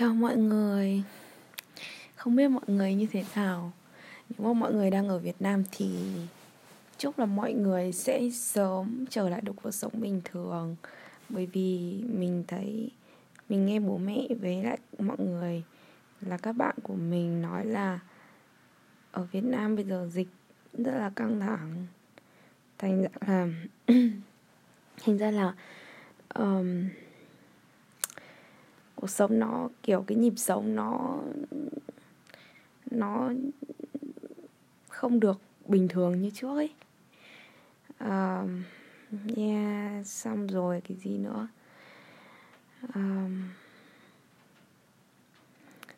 Chào mọi người. Không biết mọi người như thế nào. Nếu mà mọi người đang ở Việt Nam thì Chúc là mọi người sẽ sớm trở lại được cuộc sống bình thường. Bởi vì mình thấy Mình nghe bố mẹ với lại mọi người Là các bạn của mình nói là Ở Việt Nam bây giờ dịch rất là căng thẳng. Thành ra là Thành ra là um, cuộc sống nó kiểu cái nhịp sống nó nó không được bình thường như trước ấy. Uh, yeah, xong rồi cái gì nữa? Uh,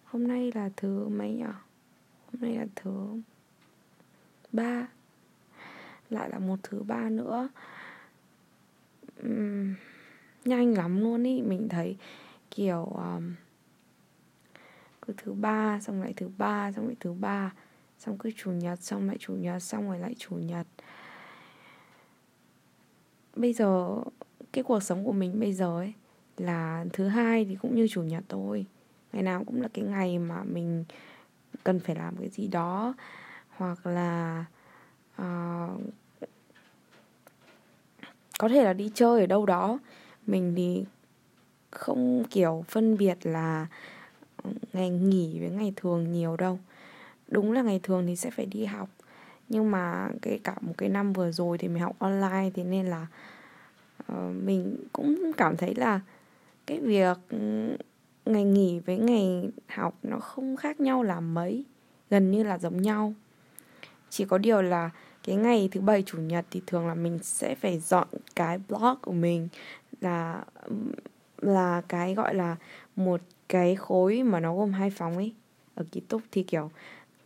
hôm nay là thứ mấy nhỉ hôm nay là thứ ba. Lại là một thứ ba nữa. Um, nhanh lắm luôn ý. Mình thấy kiểu um, cứ thứ ba xong lại thứ ba xong lại thứ ba xong cứ chủ nhật xong lại chủ nhật xong rồi lại chủ nhật. Bây giờ cái cuộc sống của mình bây giờ ấy là thứ hai thì cũng như chủ nhật thôi. Ngày nào cũng là cái ngày mà mình cần phải làm cái gì đó hoặc là uh, có thể là đi chơi ở đâu đó. Mình thì không kiểu phân biệt là ừ, ngày nghỉ với ngày thường nhiều đâu. Đúng là ngày thường thì sẽ phải đi học nhưng mà cái cả một cái năm vừa rồi thì mình học online thế nên là uh, mình cũng cảm thấy là cái việc ừ, ngày nghỉ với ngày học nó không khác nhau là mấy gần như là giống nhau. Chỉ có điều là cái ngày thứ bảy chủ nhật thì thường là mình sẽ phải dọn cái blog của mình là ừ, là cái gọi là một cái khối mà nó gồm hai phòng ấy ở ký túc. Thì kiểu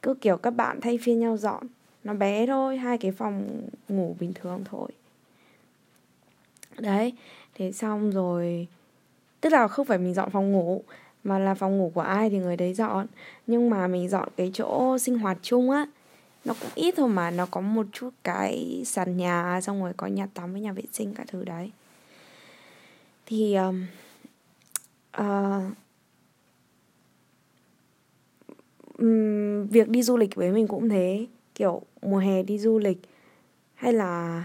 cứ kiểu các bạn thay phiên nhau dọn nó bé thôi hai cái phòng ngủ bình thường thôi. Đấy thế xong rồi tức là không phải mình dọn phòng ngủ mà là phòng ngủ của ai thì người đấy dọn. Nhưng mà mình dọn cái chỗ sinh hoạt chung á nó cũng ít thôi mà nó có một chút cái sàn nhà xong rồi có nhà tắm với nhà vệ sinh cả thứ đấy. Thì um, uh, um, việc đi du lịch với mình cũng thế. Kiểu mùa hè đi du lịch hay là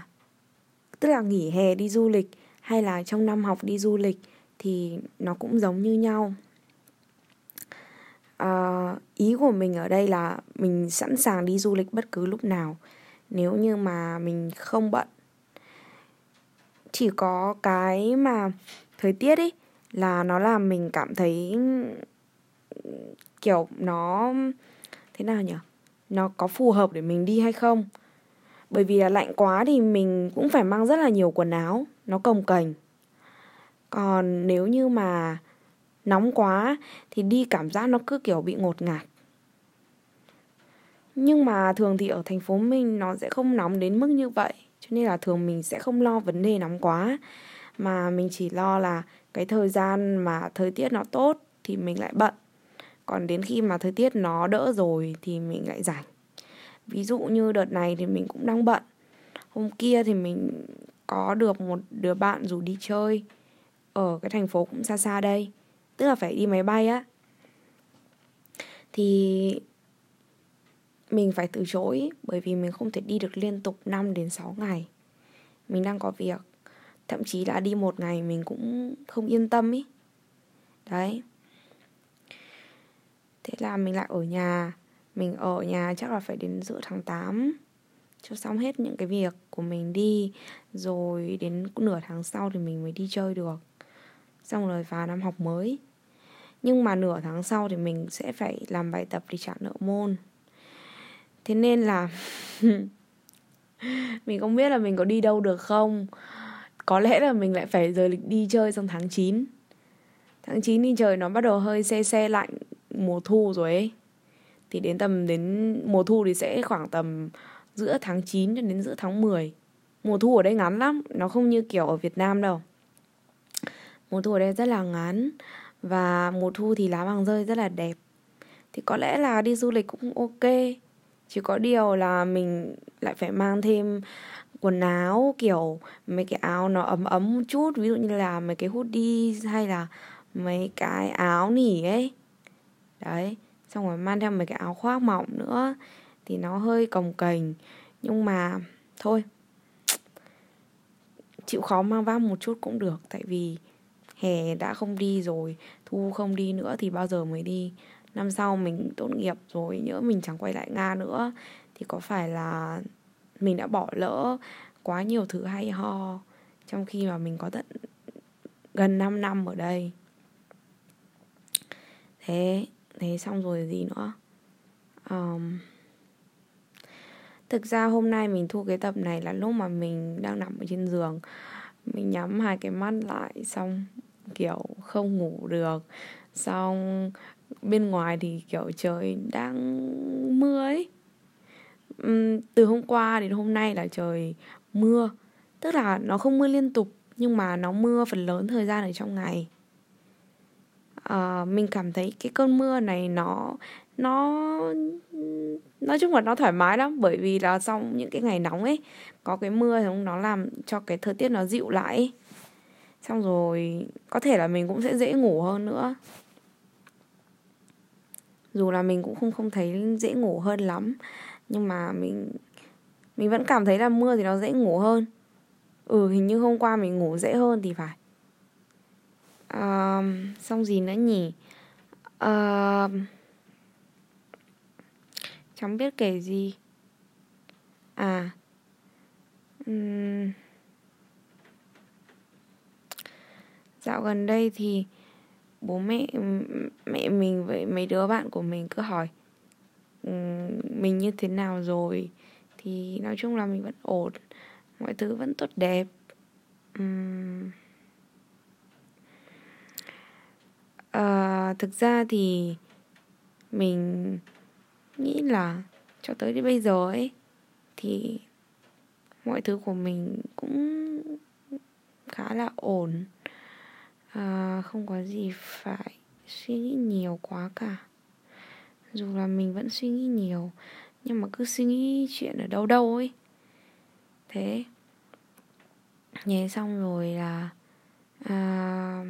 tức là nghỉ hè đi du lịch hay là trong năm học đi du lịch thì nó cũng giống như nhau. Uh, ý của mình ở đây là mình sẵn sàng đi du lịch bất cứ lúc nào nếu như mà mình không bận. Chỉ có cái mà thời tiết ấy là nó làm mình cảm thấy, kiểu, nó thế nào nhỉ? Nó có phù hợp để mình đi hay không? Bởi vì là lạnh quá thì mình cũng phải mang rất là nhiều quần áo, nó cồng kềnh. Còn nếu như mà nóng quá thì đi cảm giác nó cứ kiểu bị ngột ngạt. Nhưng mà thường thì ở thành phố mình nó sẽ không nóng đến mức như vậy, cho nên là thường mình sẽ không lo vấn đề nóng quá. Mà mình chỉ lo là cái thời gian mà thời tiết nó tốt thì mình lại bận. Còn đến khi mà thời tiết nó đỡ rồi thì mình lại rảnh. Ví dụ như đợt này thì mình cũng đang bận. Hôm kia thì mình có được một đứa bạn rủ đi chơi ở cái thành phố cũng xa xa đây, tức là phải đi máy bay á. Thì mình phải từ chối bởi vì mình không thể đi được liên tục 5 đến 6 ngày. Mình đang có việc thậm chí là đi một ngày mình cũng không yên tâm ý. Đấy. Thế là mình lại ở nhà. Mình ở nhà chắc là phải đến giữa tháng 8 cho xong hết những cái việc của mình đi. Rồi đến nửa tháng sau thì mình mới đi chơi được. Xong rồi vào năm học mới. Nhưng mà nửa tháng sau thì mình sẽ phải làm bài tập để trả nợ môn. Thế nên là mình không biết là mình có đi đâu được không có lẽ là mình lại phải rời lịch đi chơi trong tháng 9 tháng 9 thì trời nó bắt đầu hơi xe xe lạnh, mùa thu rồi ấy. Thì đến tầm, đến mùa thu thì sẽ khoảng tầm giữa tháng 9 cho đến giữa tháng 10 mùa thu ở đây ngắn lắm, nó không như kiểu ở Việt Nam đâu. Mùa thu ở đây rất là ngắn và mùa thu thì lá vàng rơi rất là đẹp. Thì có lẽ là đi du lịch cũng ok, chỉ có điều là mình lại phải mang thêm quần áo, kiểu, mấy cái áo nó ấm ấm một chút, ví dụ như là mấy cái hoodie hay là mấy cái áo nỉ ấy. Đấy, xong rồi mang theo mấy cái áo khoác mỏng nữa thì nó hơi cồng kềnh. Nhưng mà thôi, chịu khó mang vác một chút cũng được, tại vì hè đã không đi rồi, thu không đi nữa thì bao giờ mới đi? Năm sau mình tốt nghiệp rồi, nhỡ mình chẳng quay lại nga nữa thì có phải là mình đã bỏ lỡ quá nhiều thứ hay ho trong khi mà mình có tận gần 5 năm ở đây. Thế thế xong rồi gì nữa? Um, thực ra hôm nay mình thu cái tập này là lúc mà mình đang nằm ở trên giường. Mình nhắm hai cái mắt lại xong kiểu không ngủ được. Xong bên ngoài thì kiểu trời đang mưa ấy um, từ hôm qua đến hôm nay là trời mưa. Tức là nó không mưa liên tục nhưng mà nó mưa phần lớn thời gian ở trong ngày. Uh, mình cảm thấy cái cơn mưa này nó nó nói chung là nó thoải mái lắm. Bởi vì là sau những cái ngày nóng ấy có cái mưa thì nó làm cho cái thời tiết nó dịu lại ấy. xong rồi có thể là mình cũng sẽ dễ ngủ hơn nữa. Dù là mình cũng không không thấy dễ ngủ hơn lắm nhưng mà mình mình vẫn cảm thấy là mưa thì nó dễ ngủ hơn. Ừ hình như hôm qua mình ngủ dễ hơn thì phải. À, xong gì nữa nhỉ? À, chẳng biết kể gì. À um, dạo gần đây thì bố mẹ mẹ mình với mấy đứa bạn của mình cứ hỏi mình như thế nào rồi. Thì nói chung là mình vẫn ổn mọi thứ vẫn tốt đẹp. Uhm. à, thực ra thì mình nghĩ là cho tới đến bây giờ ấy thì mọi thứ của mình cũng khá là ổn. À, không có gì phải suy nghĩ nhiều quá cả dù là mình vẫn suy nghĩ nhiều nhưng mà cứ suy nghĩ chuyện ở đâu đâu ấy. Thế. Nhé xong rồi là à,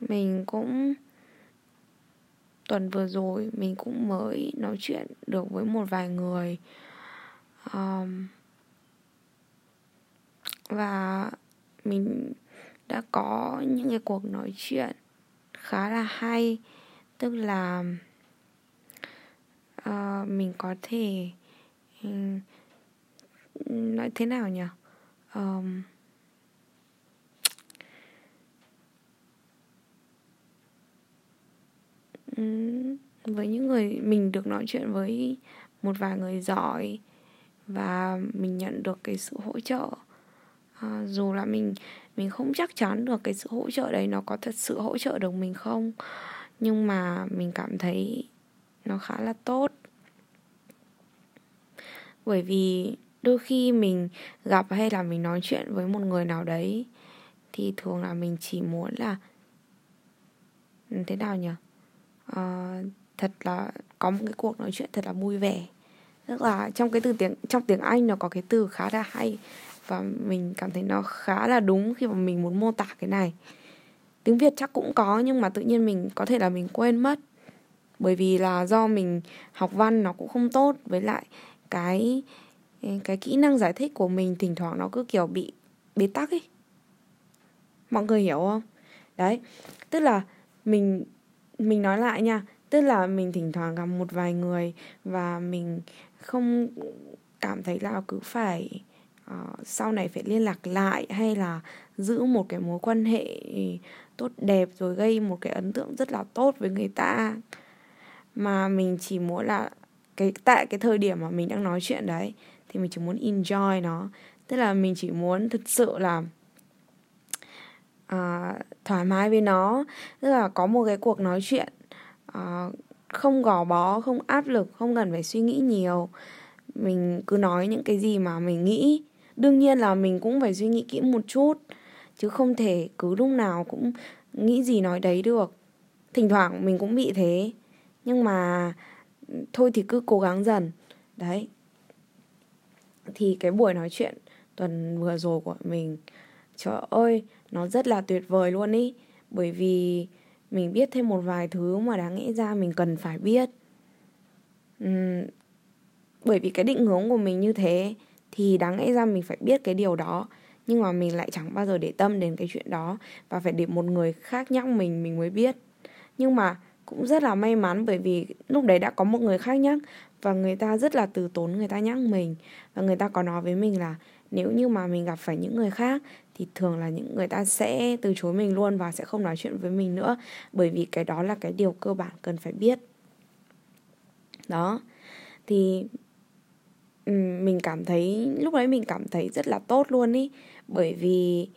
mình cũng tuần vừa rồi mình cũng mới nói chuyện được với một vài người. Um, và mình đã có những cái cuộc nói chuyện khá là hay. Tức là uh, mình có thể um, nói thế nào nhỉ? Um, với những người mình được nói chuyện với một vài người giỏi và mình nhận được cái sự hỗ trợ. À, dù là mình mình không chắc chắn được cái sự hỗ trợ đấy nó có thật sự hỗ trợ được mình không. Nhưng mà mình cảm thấy nó khá là tốt. Bởi vì đôi khi mình gặp hay là mình nói chuyện với một người nào đấy thì thường là mình chỉ muốn là ừ, thế nào nhỉ? À, thật là có một cái cuộc nói chuyện thật là vui vẻ. Tức là trong cái từ tiếng trong tiếng anh nó có cái từ khá là hay và mình cảm thấy nó khá là đúng khi mà mình muốn mô tả cái này. Tiếng việt chắc cũng có, nhưng mà tự nhiên mình, có thể là mình quên mất. Bởi vì là do mình học văn nó cũng không tốt, với lại cái cái kỹ năng giải thích của mình thỉnh thoảng nó cứ kiểu bị bế tắc ấy. Mọi người hiểu không? Đấy, tức là mình mình nói lại nha. Tức là mình thỉnh thoảng gặp một vài người và mình không cảm thấy là cứ phải uh, sau này phải liên lạc lại hay là giữ một cái mối quan hệ tốt đẹp rồi gây một cái ấn tượng rất là tốt với người ta? Mà mình chỉ muốn là cái tại cái thời điểm mà mình đang nói chuyện đấy thì mình chỉ muốn enjoy nó. Tức là mình chỉ muốn thực sự là uh, thoải mái với nó. Tức là có một cái cuộc nói chuyện uh, không gò bó không áp lực không cần phải suy nghĩ nhiều. Mình cứ nói những cái gì mà mình nghĩ đương nhiên là mình cũng phải suy nghĩ kỹ một chút chứ không thể cứ lúc nào cũng nghĩ gì nói đấy được. Thỉnh thoảng mình cũng bị thế nhưng mà thôi thì cứ cố gắng dần. Đấy. Thì cái buổi nói chuyện tuần vừa rồi của mình trời ơi nó rất là tuyệt vời luôn ý. Bởi vì mình biết thêm một vài thứ mà đáng nghĩ ra mình cần phải biết. Uhm, bởi vì cái định hướng của mình như thế thì đáng lẽ ra mình phải biết cái điều đó. Nhưng mà mình lại chẳng bao giờ để tâm đến cái chuyện đó. Và phải để một người khác nhắc mình mình mới biết. Nhưng mà cũng rất là may mắn bởi vì lúc đấy đã có một người khác nhắc. Và người ta rất là từ tốn người ta nhắc mình. Và người ta có nói với mình là nếu như mà mình gặp phải những người khác, thì thường là những người ta sẽ từ chối mình luôn và sẽ không nói chuyện với mình nữa. Bởi vì cái đó là cái điều cơ bản cần phải biết. Đó. Thì Ừ, mình cảm thấy lúc đấy mình cảm thấy rất là tốt luôn ý. Bởi vì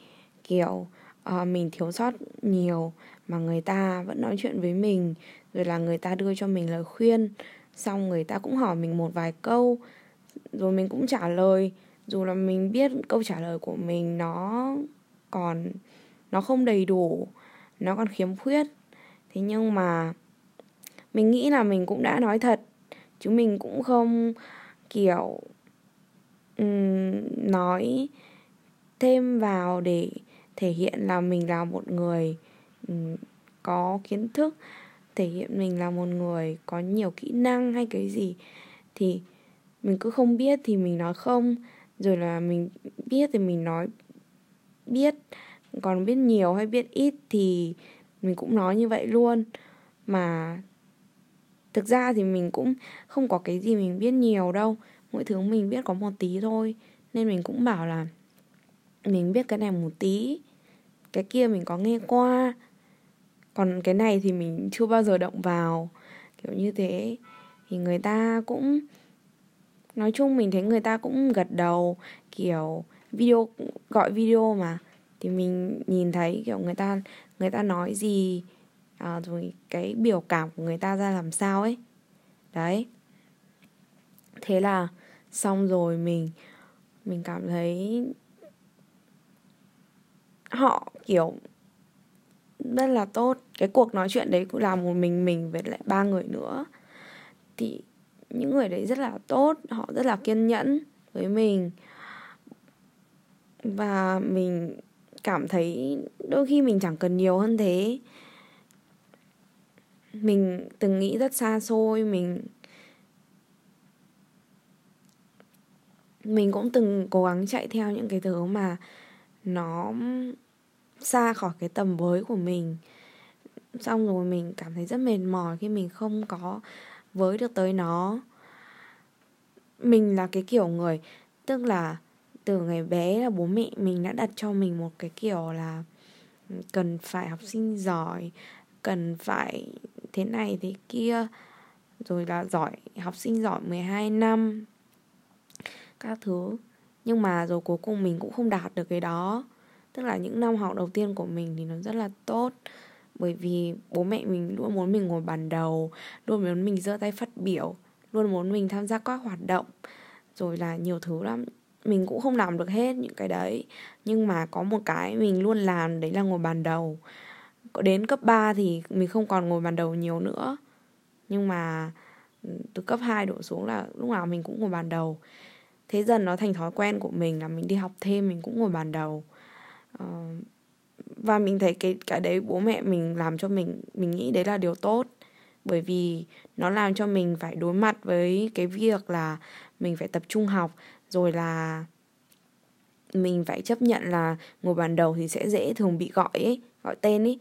kiểu uh, mình thiếu sót nhiều mà người ta vẫn nói chuyện với mình rồi là người ta đưa cho mình lời khuyên xong người ta cũng hỏi mình một vài câu rồi mình cũng trả lời. Dù là mình biết câu trả lời của mình nó còn nó không đầy đủ nó còn khiếm khuyết. Thế nhưng mà mình nghĩ là mình cũng đã nói thật chứ mình cũng không kiểu um, nói thêm vào để thể hiện là mình là một người um, có kiến thức thể hiện mình là một người có nhiều kỹ năng hay cái gì thì mình cứ không biết thì mình nói không. Rồi là mình biết thì mình nói biết còn biết nhiều hay biết ít thì mình cũng nói như vậy luôn. Mà thực ra thì mình cũng không có cái gì mình biết nhiều đâu. Mỗi thứ mình biết có một tí thôi. Nên mình cũng bảo là mình biết cái này một tí. Cái kia mình có nghe qua. Còn cái này thì mình chưa bao giờ động vào. Kiểu như thế. Thì người ta cũng, nói chung mình thấy người ta cũng gật đầu. Kiểu video, gọi video mà. Thì mình nhìn thấy kiểu người ta người ta nói gì à, rồi cái biểu cảm của người ta ra làm sao ấy. Đấy. Thế là xong rồi mình mình cảm thấy họ kiểu rất là tốt. Cái cuộc nói chuyện đấy cũng là một mình mình với lại ba người nữa. Thì những người đấy rất là tốt họ rất là kiên nhẫn với mình. Và mình cảm thấy đôi khi mình chẳng cần nhiều hơn thế mình từng nghĩ rất xa xôi, mình mình cũng từng cố gắng chạy theo những cái thứ mà nó xa khỏi cái tầm với của mình. Xong rồi mình cảm thấy rất mệt mỏi khi mình không có với được tới nó. Mình là cái kiểu người, tức là từ ngày bé là bố mẹ mình đã đặt cho mình một cái kiểu là cần phải học sinh giỏi cần phải thế này thế kia. Rồi là giỏi, học sinh giỏi 12 năm, các thứ. Nhưng mà rồi cuối cùng mình cũng không đạt được cái đó. Tức là những năm học đầu tiên của mình thì nó rất là tốt. Bởi vì bố mẹ mình luôn muốn mình ngồi bàn đầu, luôn muốn mình giơ tay phát biểu, luôn muốn mình tham gia các hoạt động. Rồi là nhiều thứ lắm. Mình cũng không làm được hết những cái đấy. Nhưng mà có một cái mình luôn làm, đấy là ngồi bàn đầu đến cấp 3 thì mình không còn ngồi bàn đầu nhiều nữa. Nhưng mà ừ, từ cấp 2 đổ xuống là lúc nào mình cũng ngồi bàn đầu. Thế dần nó thành thói quen của mình là mình đi học thêm mình cũng ngồi bàn đầu. Uh, và mình thấy cái cái đấy bố mẹ mình làm cho mình mình nghĩ đấy là điều tốt. Bởi vì nó làm cho mình phải đối mặt với cái việc là mình phải tập trung học rồi là mình phải chấp nhận là ngồi bàn đầu thì sẽ dễ thường bị gọi ấy gọi tên ấy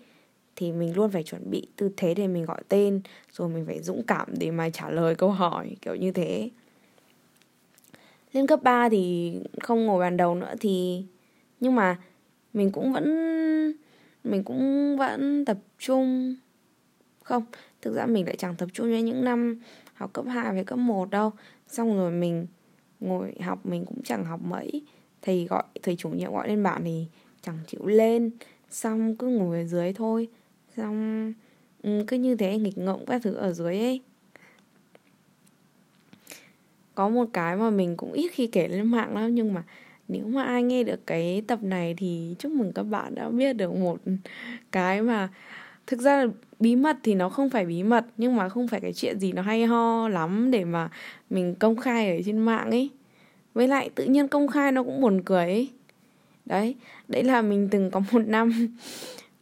thì mình luôn phải chuẩn bị tư thế để mình gọi tên, rồi mình phải dũng cảm để mà trả lời câu hỏi, kiểu như thế. Lên cấp 3 thì không ngồi bàn đầu nữa thì, nhưng mà mình cũng vẫn, mình cũng vẫn tập trung. Không, thực ra mình lại chẳng tập trung như những năm học cấp 2 với cấp 1 đâu. Xong rồi mình ngồi học, mình cũng chẳng học mấy. Thầy gọi, thầy chủ nhiệm gọi lên bạn thì chẳng chịu lên. Xong cứ ngồi ở dưới thôi xong ừ, cứ như thế nghịch ngợm các thứ ở dưới ấy. Có một cái mà mình cũng ít khi kể lên mạng lắm, nhưng mà nếu mà ai nghe được cái tập này thì chúc mừng các bạn đã biết được một cái mà thực ra là bí mật thì nó không phải bí mật, nhưng mà không phải cái chuyện gì nó hay ho lắm để mà mình công khai ở trên mạng ấy. Với lại tự nhiên công khai nó cũng buồn cười ấy. Đấy đấy là mình từng có một năm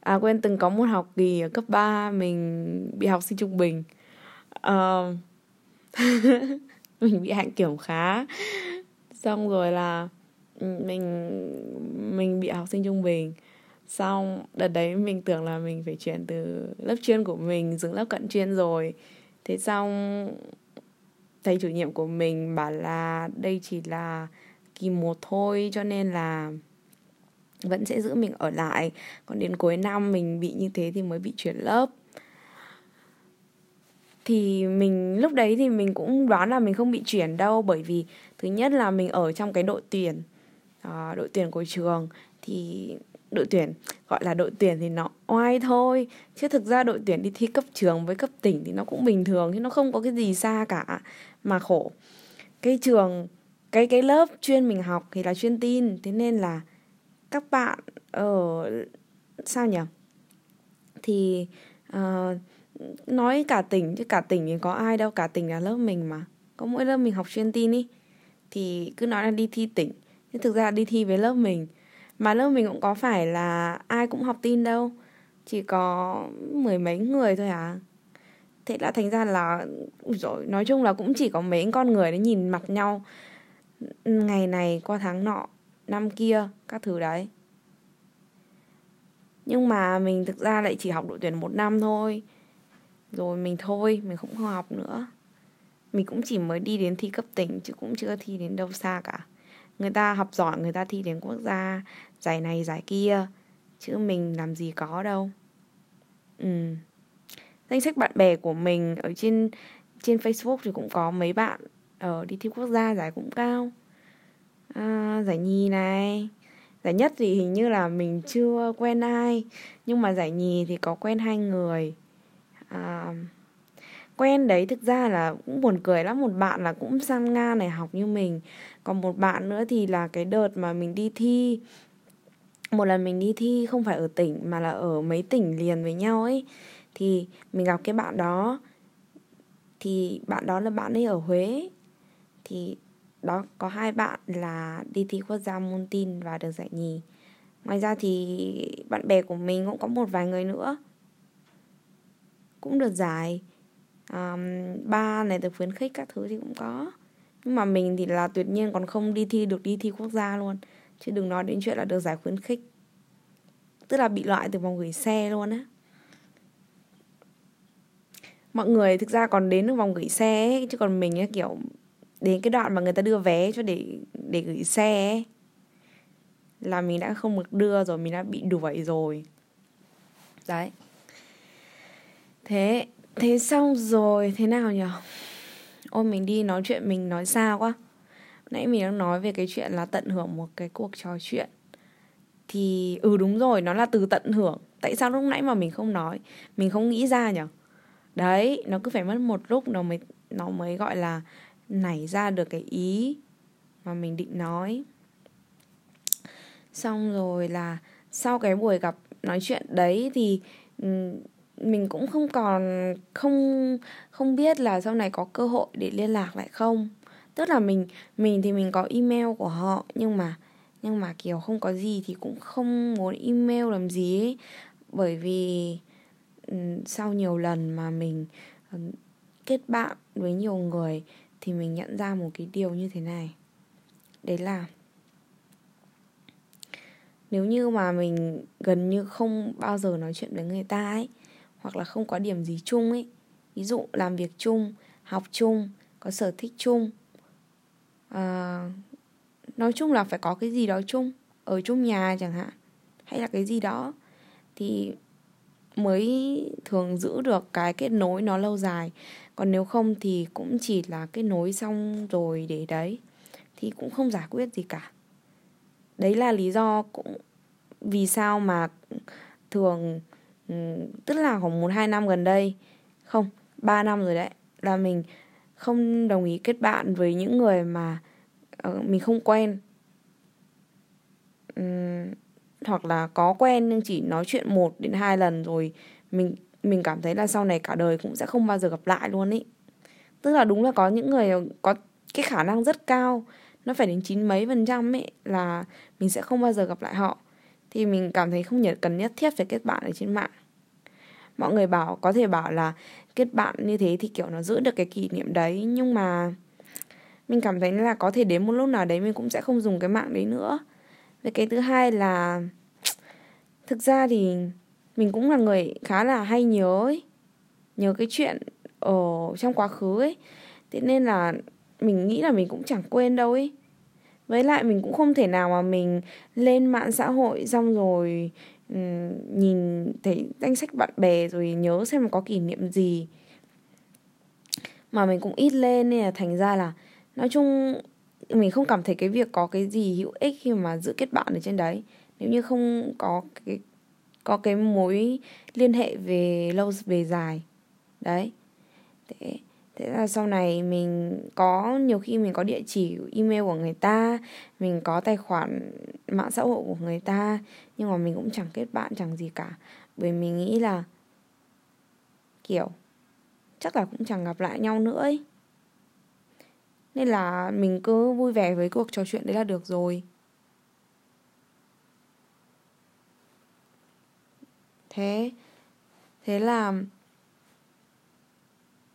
À quên từng có một học kỳ ở cấp 3 mình bị học sinh trung bình. Uh, Mình bị hạnh kiểm khá. Xong rồi là ừ, mình mình bị học sinh trung bình. Xong đợt đấy mình tưởng là mình phải chuyển từ lớp chuyên của mình xuống lớp cận chuyên rồi. Thế xong thầy chủ nhiệm của mình bảo là đây chỉ là kỳ một thôi cho nên là vẫn sẽ giữ mình ở lại. Còn đến cuối năm mình bị như thế thì mới bị chuyển lớp. Thì mình lúc đấy thì mình cũng đoán là mình không bị chuyển đâu bởi vì thứ nhất là mình ở trong cái đội tuyển à, đội tuyển của trường. Thì đội tuyển gọi là đội tuyển thì nó oai thôi. Chứ thực ra đội tuyển đi thi cấp trường với cấp tỉnh thì nó cũng bình thường chứ nó không có cái gì xa cả mà khổ. Cái trường cái cái lớp chuyên mình học thì là chuyên tin thế nên là các bạn ở sao nhỉ? Thì uh, nói cả tỉnh chứ cả tỉnh thì có ai đâu cả tỉnh là lớp mình mà. Có mỗi lớp mình học chuyên tin ý. Thì cứ nói là đi thi tỉnh. Nhưng thực ra đi thi với lớp mình. Mà lớp mình cũng có phải là ai cũng học tin đâu. Chỉ có mười mấy người thôi à thế là thành ra là rồi nói chung là cũng chỉ có mấy con người đấy nhìn mặt nhau. Ngày này qua tháng nọ năm kia, các thứ đấy. Nhưng mà mình thực ra lại chỉ học đội tuyển một năm thôi. Rồi mình thôi, mình không học nữa. Mình cũng chỉ mới đi đến thi cấp tỉnh, chứ cũng chưa thi đến đâu xa cả. Người ta học giỏi, người ta thi đến quốc gia, giải này, giải kia. Chứ mình làm gì có đâu. Ừ. Danh sách bạn bè của mình ở trên trên Facebook thì cũng có mấy bạn ở đi thi quốc gia giải cũng cao à, giải nhì này. Giải nhất thì hình như là mình chưa quen ai nhưng mà giải nhì thì có quen hai người. À, quen đấy thực ra là cũng buồn cười lắm một bạn là cũng sang nga này học như mình. Còn một bạn nữa thì là cái đợt mà mình đi thi. Một lần mình đi thi không phải ở tỉnh mà là ở mấy tỉnh liền với nhau ấy. Thì mình gặp cái bạn đó. Thì bạn đó là bạn ấy ở Huế. Thì đó có hai bạn là đi thi quốc gia môn tin và được giải nhì. Ngoài ra thì bạn bè của mình cũng có một vài người nữa. Cũng được giải. Um, ba này được khuyến khích các thứ thì cũng có. Nhưng mà mình thì là tuyệt nhiên còn không đi thi được đi thi quốc gia luôn. Chứ đừng nói đến chuyện là được giải khuyến khích. Tức là bị loại từ vòng gửi xe luôn á. Mọi người thực ra còn đến được vòng gửi xe ấy, chứ còn mình ấy, kiểu đến cái đoạn mà người ta đưa vé cho để để gửi xe ấy, là mình đã không được đưa rồi mình đã bị đuổi rồi. Đấy. Thế thế xong rồi thế nào nhở ôi mình đi nói chuyện mình nói sao quá? Nãy mình đang nói về cái chuyện là tận hưởng một cái cuộc trò chuyện. Thì ừ đúng rồi nó là từ tận hưởng. Tại sao lúc nãy mà mình không nói? Mình không nghĩ ra nhở đấy nó cứ phải mất một lúc nó mới nó mới gọi là nảy ra được cái ý mà mình định nói. Xong rồi là sau cái buổi gặp, nói chuyện đấy thì mình cũng không còn, không không biết là sau này có cơ hội để liên lạc lại không. Tức là mình mình thì mình có email của họ, nhưng mà nhưng mà kiểu không có gì thì cũng không muốn email làm gì ấy. Bởi vì sau nhiều lần mà mình kết bạn với nhiều người thì mình nhận ra một cái điều như thế này. Đấy là nếu như mà mình gần như không bao giờ nói chuyện với người ta ấy hoặc là không có điểm gì chung ấy ví dụ làm việc chung học chung có sở thích chung à, nói chung là phải có cái gì đó chung ở chung nhà chẳng hạn hay là cái gì đó thì mới thường giữ được cái kết nối nó lâu dài còn nếu không thì cũng chỉ là cái nối xong rồi để đấy, thì cũng không giải quyết gì cả. Đấy là lý do cũng vì sao mà thường ừ, tức là khoảng một, hai năm gần đây, không, ba năm rồi đấy, là mình không đồng ý kết bạn với những người mà ờ, mình không quen. Hoặc là có quen nhưng chỉ nói chuyện một đến hai lần rồi mình mình cảm thấy là sau này cả đời cũng sẽ không bao giờ gặp lại luôn ý. Tức là đúng là có những người có cái khả năng rất cao, nó phải đến chín mấy phần trăm ấy là mình sẽ không bao giờ gặp lại họ. Thì mình cảm thấy không nhận cần nhất thiết phải kết bạn ở trên mạng. Mọi người bảo, có thể bảo là kết bạn như thế thì kiểu nó giữ được cái kỷ niệm đấy, nhưng mà mình cảm thấy là có thể đến một lúc nào đấy mình cũng sẽ không dùng cái mạng đấy nữa. Về cái thứ hai là, thực ra thì mình cũng là người khá là hay nhớ ấy, nhớ cái chuyện ở trong quá khứ ấy. Thế nên là mình nghĩ là mình cũng chẳng quên đâu ấy. Với lại mình cũng không thể nào mà mình lên mạng xã hội xong rồi nhìn thấy danh sách bạn bè rồi nhớ xem có kỷ niệm gì. Mà mình cũng ít lên nên là thành ra là, nói chung mình không cảm thấy cái việc có cái gì hữu ích khi mà giữ kết bạn ở trên đấy. Nếu như không có cái có cái mối liên hệ về lâu, về dài. Đấy. Thế thế là sau này mình có, nhiều khi mình có địa chỉ email của người ta, mình có tài khoản mạng xã hội của người ta, nhưng mà mình cũng chẳng kết bạn, chẳng gì cả. Bởi mình nghĩ là, kiểu, chắc là cũng chẳng gặp lại nhau nữa ấy. Nên là mình cứ vui vẻ với cuộc trò chuyện đấy là được rồi. Thế thế là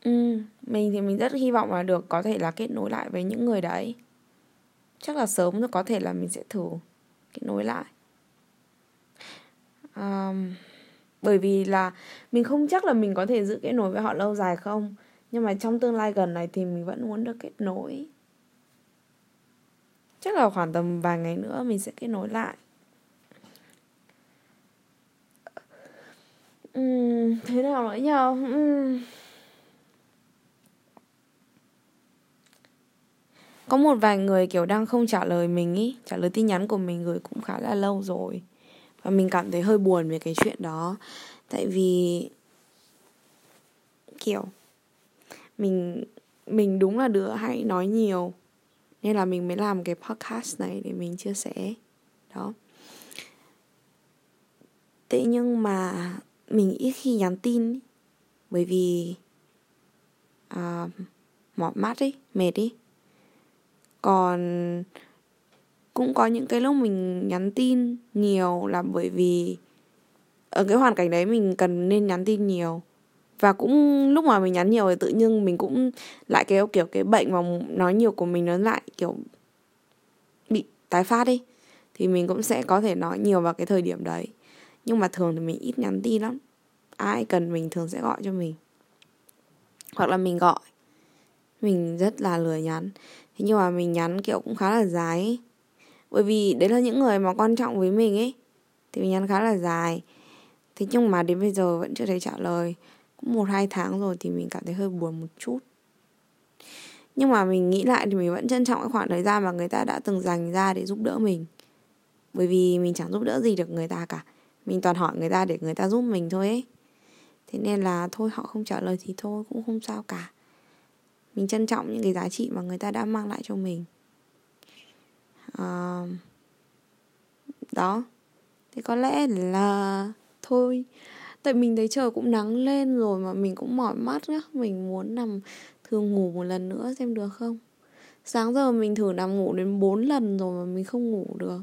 ừ, mình thì mình rất hy vọng là được có thể là kết nối lại với những người đấy. Chắc là sớm rồi có thể là mình sẽ thử kết nối lại. Um, bởi vì là mình không chắc là mình có thể giữ kết nối với họ lâu dài không nhưng mà trong tương lai gần này thì mình vẫn muốn được kết nối. Chắc là khoảng tầm vài ngày nữa mình sẽ kết nối lại. Uhm, thế nào nữa nhờ uhm. có một vài người kiểu đang không trả lời mình ý trả lời tin nhắn của mình gửi cũng khá là lâu rồi. Và mình cảm thấy hơi buồn về cái chuyện đó. Tại vì kiểu mình mình đúng là đứa hay nói nhiều. Nên là mình mới làm cái podcast này để mình chia sẻ. Đó. Thế nhưng mà mình ít khi nhắn tin bởi vì à, mỏi mắt ấy mệt ấy còn cũng có những cái lúc mình nhắn tin nhiều là bởi vì ở cái hoàn cảnh đấy mình cần nên nhắn tin nhiều. Và cũng lúc mà mình nhắn nhiều thì tự nhiên mình cũng lại cái kiểu cái bệnh mà nói nhiều của mình nó lại kiểu bị tái phát đi. Thì mình cũng sẽ có thể nói nhiều vào cái thời điểm đấy nhưng mà thường thì mình ít nhắn tin lắm. Ai cần mình thường sẽ gọi cho mình. Hoặc là mình gọi. Mình rất là lười nhắn. Thế nhưng mà mình nhắn kiểu cũng khá là dài ấy. bởi vì đấy là những người mà quan trọng với mình ấy. Thì mình nhắn khá là dài. Thế nhưng mà đến bây giờ vẫn chưa thấy trả lời. Cũng một, hai tháng rồi thì mình cảm thấy hơi buồn một chút. Nhưng mà mình nghĩ lại thì mình vẫn trân trọng cái khoảng thời gian mà người ta đã từng dành ra để giúp đỡ mình. Bởi vì mình chẳng giúp đỡ gì được người ta cả mình toàn hỏi người ta để người ta giúp mình thôi ấy. Thế nên là thôi họ không trả lời thì thôi cũng không sao cả. Mình trân trọng những cái giá trị mà người ta đã mang lại cho mình. À, đó. Thì có lẽ là thôi. Tại mình thấy trời cũng nắng lên rồi mà mình cũng mỏi mắt nhá. Mình muốn nằm thường ngủ một lần nữa xem được không? Sáng giờ mình thử nằm ngủ đến 4 lần rồi mà mình không ngủ được.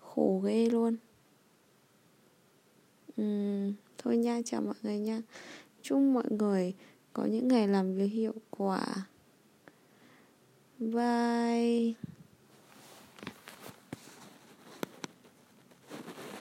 Khổ ghê luôn uhm, thôi nha chào mọi người nha. Chúc mọi người có những ngày làm việc hiệu quả. Bye.